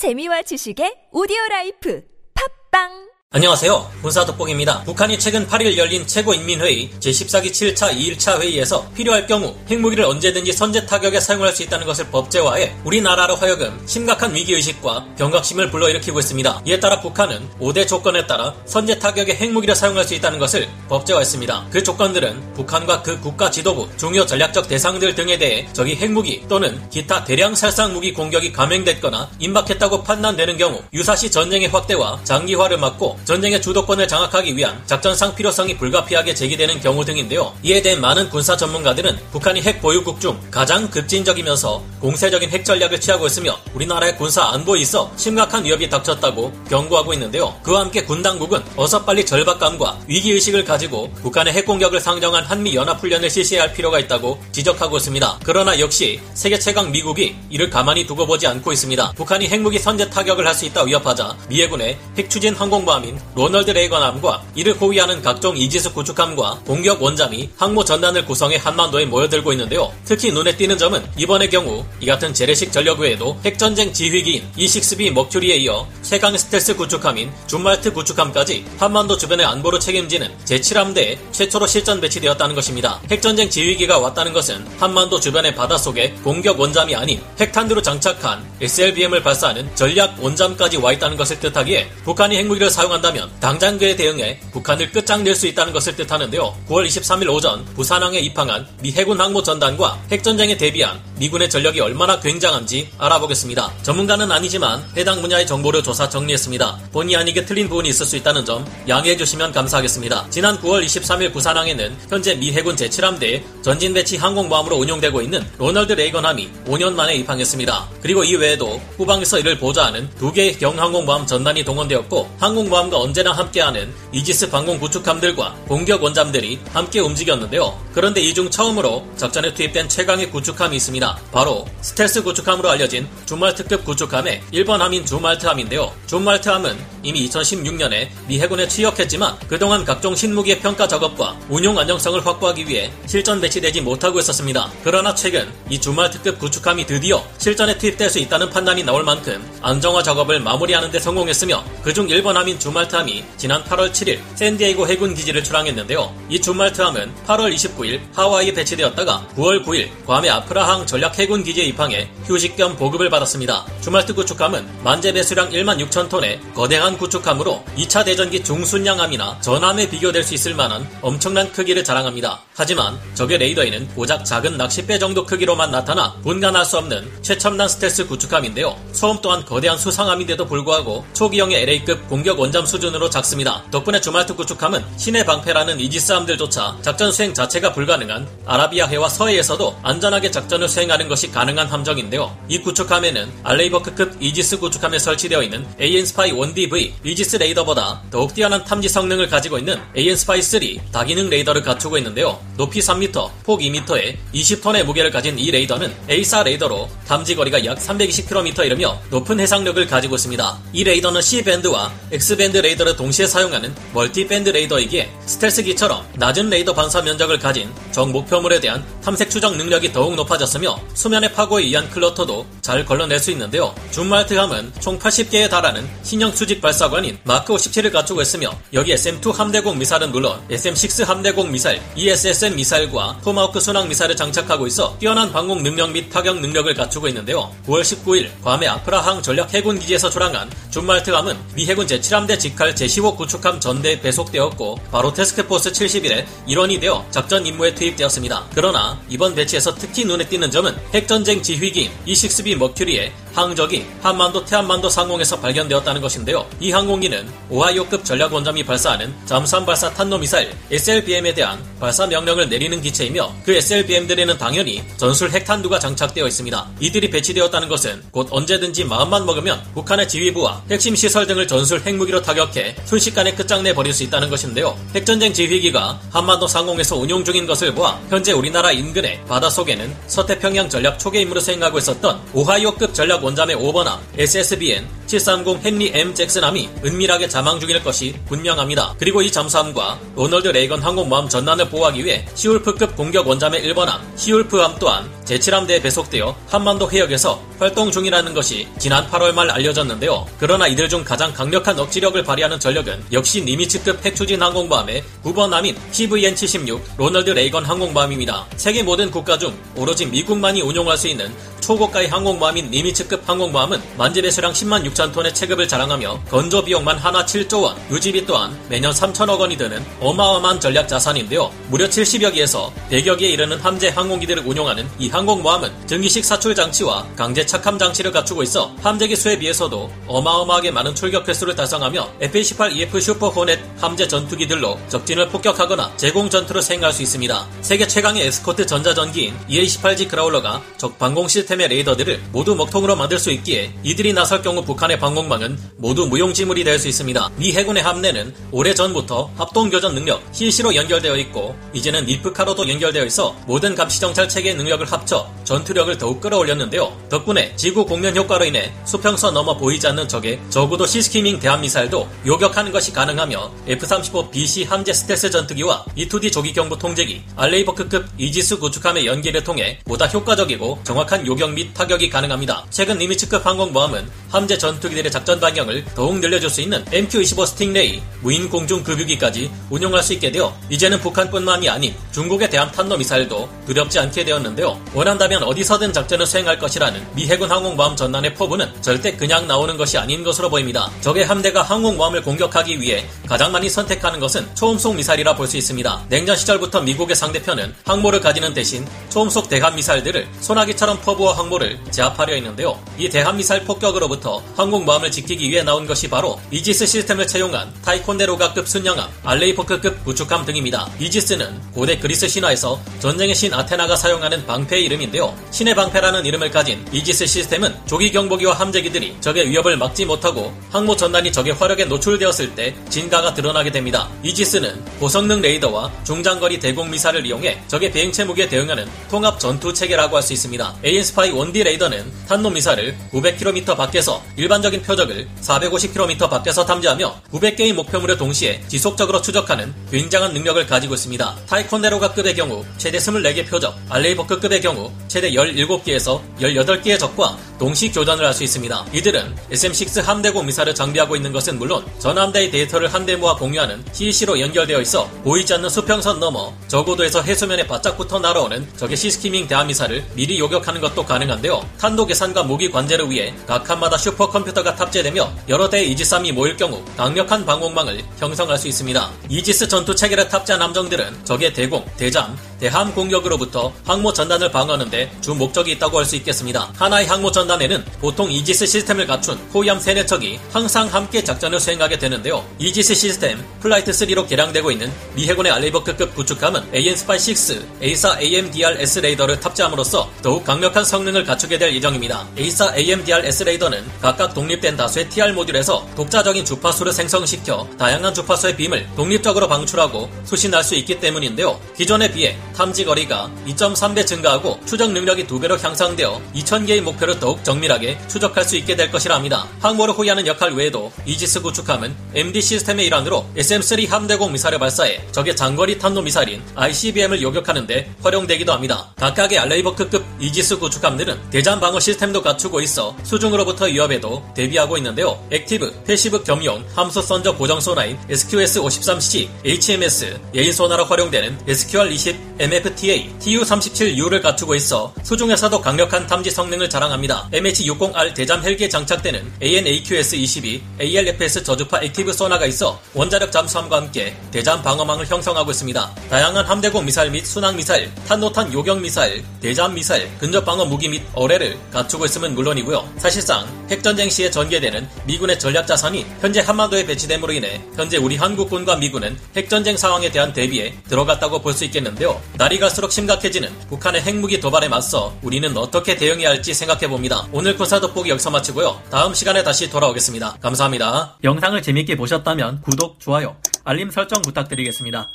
재미와 지식의 오디오 라이프. 팟빵 안녕하세요. 군사돋보기입니다. 북한이 최근 8일 열린 최고인민회의 제14기 7차 2일차 회의에서 필요할 경우 핵무기를 언제든지 선제 타격에 사용할 수 있다는 것을 법제화해 우리나라로 하여금 심각한 위기의식과 경각심을 불러일으키고 있습니다. 이에 따라 북한은 5대 조건에 따라 선제 타격에 핵무기를 사용할 수 있다는 것을 법제화했습니다. 그 조건들은 북한과 그 국가 지도부, 중요 전략적 대상들 등에 대해 적이 핵무기 또는 기타 대량 살상 무기 공격이 감행됐거나 임박했다고 판단되는 경우 유사시 전쟁의 확대와 장기화를 막고 전쟁의 주도권을 장악하기 위한 작전상 필요성이 불가피하게 제기되는 경우 등인데요. 이에 대해 많은 군사 전문가들은 북한이 핵 보유국 중 가장 급진적이면서 공세적인 핵 전략을 취하고 있으며 우리나라의 군사 안보에 있어 심각한 위협이 닥쳤다고 경고하고 있는데요. 그와 함께 군 당국은 어서 빨리 절박감과 위기의식을 가지고 북한의 핵 공격을 상정한 한미 연합훈련을 실시해야 할 필요가 있다고 지적하고 있습니다. 그러나 역시 세계 최강 미국이 이를 가만히 두고 보지 않고 있습니다. 북한이 핵무기 선제 타격을 할 수 있다 위협하자 미 해군의 핵추진 항공모함이 함인 로널드 레이건함과 이를 호위하는 각종 이지스 구축함과 공격 원잠이 항모 전단을 구성해 한반도에 모여들고 있는데요. 특히 눈에 띄는 점은 이번의 경우 이 같은 재래식 전력 외에도 핵전쟁 지휘기인 E6B 머큐리에 이어 최강 스텔스 구축함인 줌왈트 구축함까지 한반도 주변의 안보를 책임지는 제7함대에 최초로 실전 배치되었다는 것입니다. 핵전쟁 지휘기가 왔다는 것은 한반도 주변의 바닷속에 공격 원잠이 아닌 핵탄두로 장착한 SLBM을 발사하는 전략 원잠까지 와 있다는 것을 뜻하기에 북한이 핵무기를 사용한 한다면 당장 그에 대응해 북한을 끝장낼 수 있다는 것을 뜻하는데요. 9월 23일 오전 부산항에 입항한 미 해군 항모 전단과 핵전쟁에 대비한 미군의 전력이 얼마나 굉장한지 알아보겠습니다. 전문가는 아니지만 해당 분야의 정보를 조사 정리했습니다. 본의 아니게 틀린 부분이 있을 수 있다는 점 양해해 주시면 감사하겠습니다. 지난 9월 23일 부산항에는 현재 미 해군 제7함대 전진 배치 항공모함으로 운용되고 있는 로널드 레이건함이 5년 만에 입항했습니다. 그리고 이외에도 후방에서 이를 보좌하는 두 개의 경항공모함 전단이 동원되었고 항공모함 원잠과 언제나 함께하는 이지스 방공 구축함들과 공격 원잠들이 함께 움직였는데요. 그런데 이 중 처음으로 작전에 투입된 최강의 구축함이 있습니다. 바로 스텔스 구축함으로 알려진 줌왈트급 구축함의 1번 함인 줌왈트함인데요. 줌왈트함은 이미 2016년에 미 해군에 취역했지만 그동안 각종 신무기의 평가 작업과 운용 안정성을 확보하기 위해 실전 배치되지 못하고 있었습니다. 그러나 최근 이 줌왈트급 구축함이 드디어 실전에 투입될 수 있다는 판단이 나올 만큼 안정화 작업을 마무리하는 데 성공했으며 그중 1번 함인 줌왈트함이 지난 8월 7일 샌디에이고 해군 기지를 출항했는데요. 이 줌왈트함은 8월 29일 하와이에 배치되었다가 9월 9일 괌의 아프라항 전략 해군 기지에 입항해 휴식 겸 보급을 받았습니다. 줌왈트 구축함은 만재 배수량 1만 6천 톤의 거대한 구축함으로 2차 대전기 중순양함이나 전함에 비교될 수 있을 만한 엄청난 크기를 자랑합니다. 하지만 적의 레이더에는 고작 작은 낚싯배 정도 크기로만 나타나 분간할 수 없는 최첨단 스텔스 구축함인데요. 소음 또한 거대한 수상함인데도 불구하고 초기형의 LA급 공격 원잠 수준으로 작습니다. 덕분에 줌왈트 구축함은 신의 방패라는 이지스함들조차 작전 수행 자체가 불가능한 아라비아해와 서해에서도 안전하게 작전을 수행하는 것이 가능한 함정인데요. 이 구축함에는 알레이버크급 이지스 구축함에 설치되어 있는 AN-SPY 1DV 이지스 레이더보다 더욱 뛰어난 탐지 성능을 가지고 있는 AN-SPY 3 다기능 레이더를 갖추고 있는데요. 높이 3m, 폭 2m에 20톤의 무게를 가진 이 레이더는 AESA 레이더로 탐지 거리가 약 320km 이르며 높은 해상력을 가지고 있습니다. 이 레이더는 C밴드와 X 밴드 레이더를 동시에 사용하는 multi-band 레이더이기에 스텔스기처럼 낮은 레이더 반사 면적을 가진 적 목표물에 대한 탐색 추적 능력이 더욱 높아졌으며 수면의 파고에 의한 clutter도 잘 걸러낼 수 있는데요. 줌왈트함은 총 80개에 달하는 신형 수직 발사관인 마크 57을 갖추고 있으며 여기 SM2 함대공 미사일은 물론 SM6 함대공 미사일, ESSM 미사일과 토마호크 순항 미사일을 장착하고 있어 뛰어난 방공 능력 및 타격 능력을 갖추고 있는데요. 9월 19일 괌의 아프라항 전략 해군 기지에서 출항한 줌왈트함은 미 해군 제7함대 함대 직할 제15 구축함 전대에 배속되었고 바로 Task Force 71의 일원이 되어 작전 임무에 투입되었습니다. 그러나 이번 배치에서 특히 눈에 띄는 점은 핵전쟁 지휘기인 E6B 머큐리의 항적이 한반도 태안반도 상공에서 발견되었다는 것인데요. 이 항공기는 오하이오급 전략 원잠이 발사하는 잠수함 발사 탄도 미사일 SLBM에 대한 발사 명령을 내리는 기체이며 그 SLBM들에는 당연히 전술 핵탄두가 장착되어 있습니다. 이들이 배치되었다는 것은 곧 언제든지 마음만 먹으면 북한의 지휘부와 핵심 시설 등을 전술 핵무기로 타격해 순식간에 끝장내 버릴 수 있다는 것인데요. 핵전쟁 지휘기가 한반도 상공에서 운용 중인 것을 보아 현재 우리나라 인근의 바닷속에는 서태평양 전략 초계 임무를 수행하고 있었던 오하이오급 전략 원잠의 5번함 SSBN 730 헨리 M 잭슨함이 은밀하게 잠항 중일 것이 분명합니다. 그리고 이 잠수함과 로널드 레이건 항공모함 전단을 보호하기 위해 시울프급 공격 원잠의 1번함 시울프함 또한 제7함대에 배속되어 한반도 해역에서 활동 중이라는 것이 지난 8월 말 알려졌는데요. 그러나 이들 중 가장 강력한 억지력을 발휘하는 전력은 역시 니미츠급 핵추진 항공모함의 9번함인 CVN-76 로널드 레이건 항공모함입니다. 세계 모든 국가 중 오로지 미국만이 운용할 수 있는 초고가의 항공모함인 니미츠급 항공모함은 만재 배수량 10만 6천 톤의 체급을 자랑하며 건조 비용만 하나 7조 원, 유지비 또한 매년 3천억 원이 드는 어마어마한 전략 자산인데요. 무려 70여 기에서 100여 기에 이르는 함재 항공기들을 운용하는 이 항공모함은 증기식 사출 장치와 강제 착함 장치를 갖추고 있어 함재 기 수에 비해서도 어마어마하게 많은 출격 횟수를 달성하며 F-18EF 슈퍼 호넷 함재 전투기들로 적진을 폭격하거나 제공 전투를 수행할 수 있습니다. 세계 최강의 에스코트 전자전기인 EA-18G 그라울러가 적 방공 시스템 의 레이더들을 모두 먹통으로 만들 수 있기에 이들이 나설 경우 북한의 방공망은 모두 무용지물이 될 수 있습니다. 미 해군의 함대는 오래 전부터 합동교전 능력 실시로 연결되어 있고 이제는 NIFC-CA로도 연결되어 있어 모든 감시정찰 체계의 능력을 합쳐 전투력을 더욱 끌어올렸는데요. 덕분에 지구 곡면 효과로 인해 수평선 넘어 보이지 않는 적의 저고도 sea skimming 대함미사일도 요격하는 것이 가능하며 F-35BC 함재 스텔스 전투기와 E-2D 조기경보 통제기, 알레이버크급 이지스 구축함의 연계를 통해 보다 효과적이고 정확한 요격 및 타격이 가능합니다. 최근 니미츠급 항공모함은 함재 전투기들의 작전 반경을 더욱 늘려줄 수 있는 MQ-25 스팅레이, 무인 공중 급유기까지 운용할 수 있게 되어 이제는 북한뿐만이 아닌 중국에 대한 탄도 미사일도 두렵지 않게 되었는데요. 원한다면 어디서든 작전을 수행할 것이라는 미 해군 항공모함 전단의 포부는 절대 그냥 나오는 것이 아닌 것으로 보입니다. 적의 함대가 항공모함을 공격하기 위해 가장 많이 선택하는 것은 초음속 미사일이라 볼 수 있습니다. 냉전 시절부터 미국의 상대편은 항모를 가지는 대신 초음속 대함 미사일들을 소나기처럼 퍼부어 항모를 제압하려 했는데요. 이 대함 미사일 폭격으로부터 항공모함을 지키기 위해 나온 것이 바로 이지스 시스템을 채용한 타이콘데로가급 순양함, 알레이버크급 구축함 등입니다. 이지스는 고대 그리스 신화에서 전쟁의 신 아테나가 사용하는 방패의 이름인데요. 신의 방패라는 이름을 가진 이지스 시스템은 조기 경보기와 함재기들이 적의 위협을 막지 못하고 항모 전단이 적의 화력에 노출되었을 때 진가가 드러나게 됩니다. 이지스는 고성능 레이더와 중장거리 대공 미사일을 이용해 적의 비행체 무기에 대응하는 통합 전투 체계라고 할 수 있습니다. AN-SPY 1D 레이더는 탄도 미사일을 900km 밖에서 일반적인 표적을 450km 밖에서 탐지하며 900개의 목표물을 동시에 지속적으로 추적하는 굉장한 능력을 가지고 있습니다. 타이콘데로가급의 경우 최대 24개 표적, 알레이버크급의 경우 최대 17개에서 18개의 적과 동시 교전을 할 수 있습니다. 이들은 SM-6 함대공 미사일을 장비하고 있는 것은 물론 전함대의 데이터를 한데 모아 공유하는 CEC로 연결되어 있어 보이지 않는 수평선 넘어 저고도에서 해수면에 바짝 붙어 날아오는 적의 sea skimming 대함미사일을 미리 요격하는 것도 가능한데요. 탄도 계산과 무기 관제를 위해 각 칸마다 슈퍼컴퓨터가 탑재되며 여러 대의 이지스함이 모일 경우 강력한 방공망을 형성할 수 있습니다. 이지스 전투 체계를 탑재한 함정들은 적의 대공, 대잠, 대함 공격으로부터 항모 전단을 방어하는데 주 목적이 있다고 할 수 있겠습니다. 하나의 항모 전단에는 보통 이지스 시스템을 갖춘 호위함 3, 4척이 항상 함께 작전을 수행하게 되는데요. 이지스 시스템 Flight 3로 개량되고 있는 미 해군의 알레이버크급 구축함은 AN-SPY-6 A4 AMDR-S 레이더를 탑재함으로써 더욱 강력한 성능을 갖추게 될 예정입니다. A4 AMDR-S 레이더는 각각 독립된 다수의 TR 모듈에서 독자적인 주파수를 생성시켜 다양한 주파수의 빔을 독립적으로 방출하고 수신할 수 있기 때문인데요. 기존에 비해 탐지 거리가 2.3배 증가하고 추적 능력이 2배로 향상되어 2,000개의 목표를 더욱 정밀하게 추적할 수 있게 될 것이라 합니다. 항모를 호위하는 역할 외에도 이지스 구축함은 MD 시스템의 일환으로 SM-3 함대공 미사일을 발사해 적의 장거리 탄도 미사일인 ICBM을 요격하는데 활용되기도 합니다. 각각의 알레이버크급 이지스 구축함들은 대잠 방어 시스템도 갖추고 있어 수중으로부터 위협에도 대비하고 있는데요. active, passive 겸용 함수 선저 고정 소나인 SQS-53C, HMS, 예인 소나로 활용되는 SQR-20 MFTA, TU-37U를 갖추고 있어 수중에서도 강력한 탐지 성능을 자랑합니다. MH-60R 대잠 헬기에 장착되는 AN-AQS-22, ALFS 저주파 active 소나가 있어 원자력 잠수함과 함께 대잠 방어망을 형성하고 있습니다. 다양한 함대공 미사일 및 순항 미사일, 탄도탄 요격 미사일, 대잠 미사일, 근접 방어 무기 및 어뢰를 갖추고 있음은 물론이고요. 사실상 핵전쟁 시에 전개되는 미군의 전략 자산이 현재 한반도에 배치됨으로 인해 현재 우리 한국군과 미군은 핵전쟁 상황에 대한 대비에 들어갔다고 볼 수 있겠는데요. 날이 갈수록 심각해지는 북한의 핵무기 도발에 맞서 우리는 어떻게 대응해야 할지 생각해 봅니다. 오늘 군사 돋보기 여기서 마치고요. 다음 시간에 다시 돌아오겠습니다. 감사합니다. 영상을 재밌게 보셨다면 구독, 좋아요, 알림 설정 부탁드리겠습니다.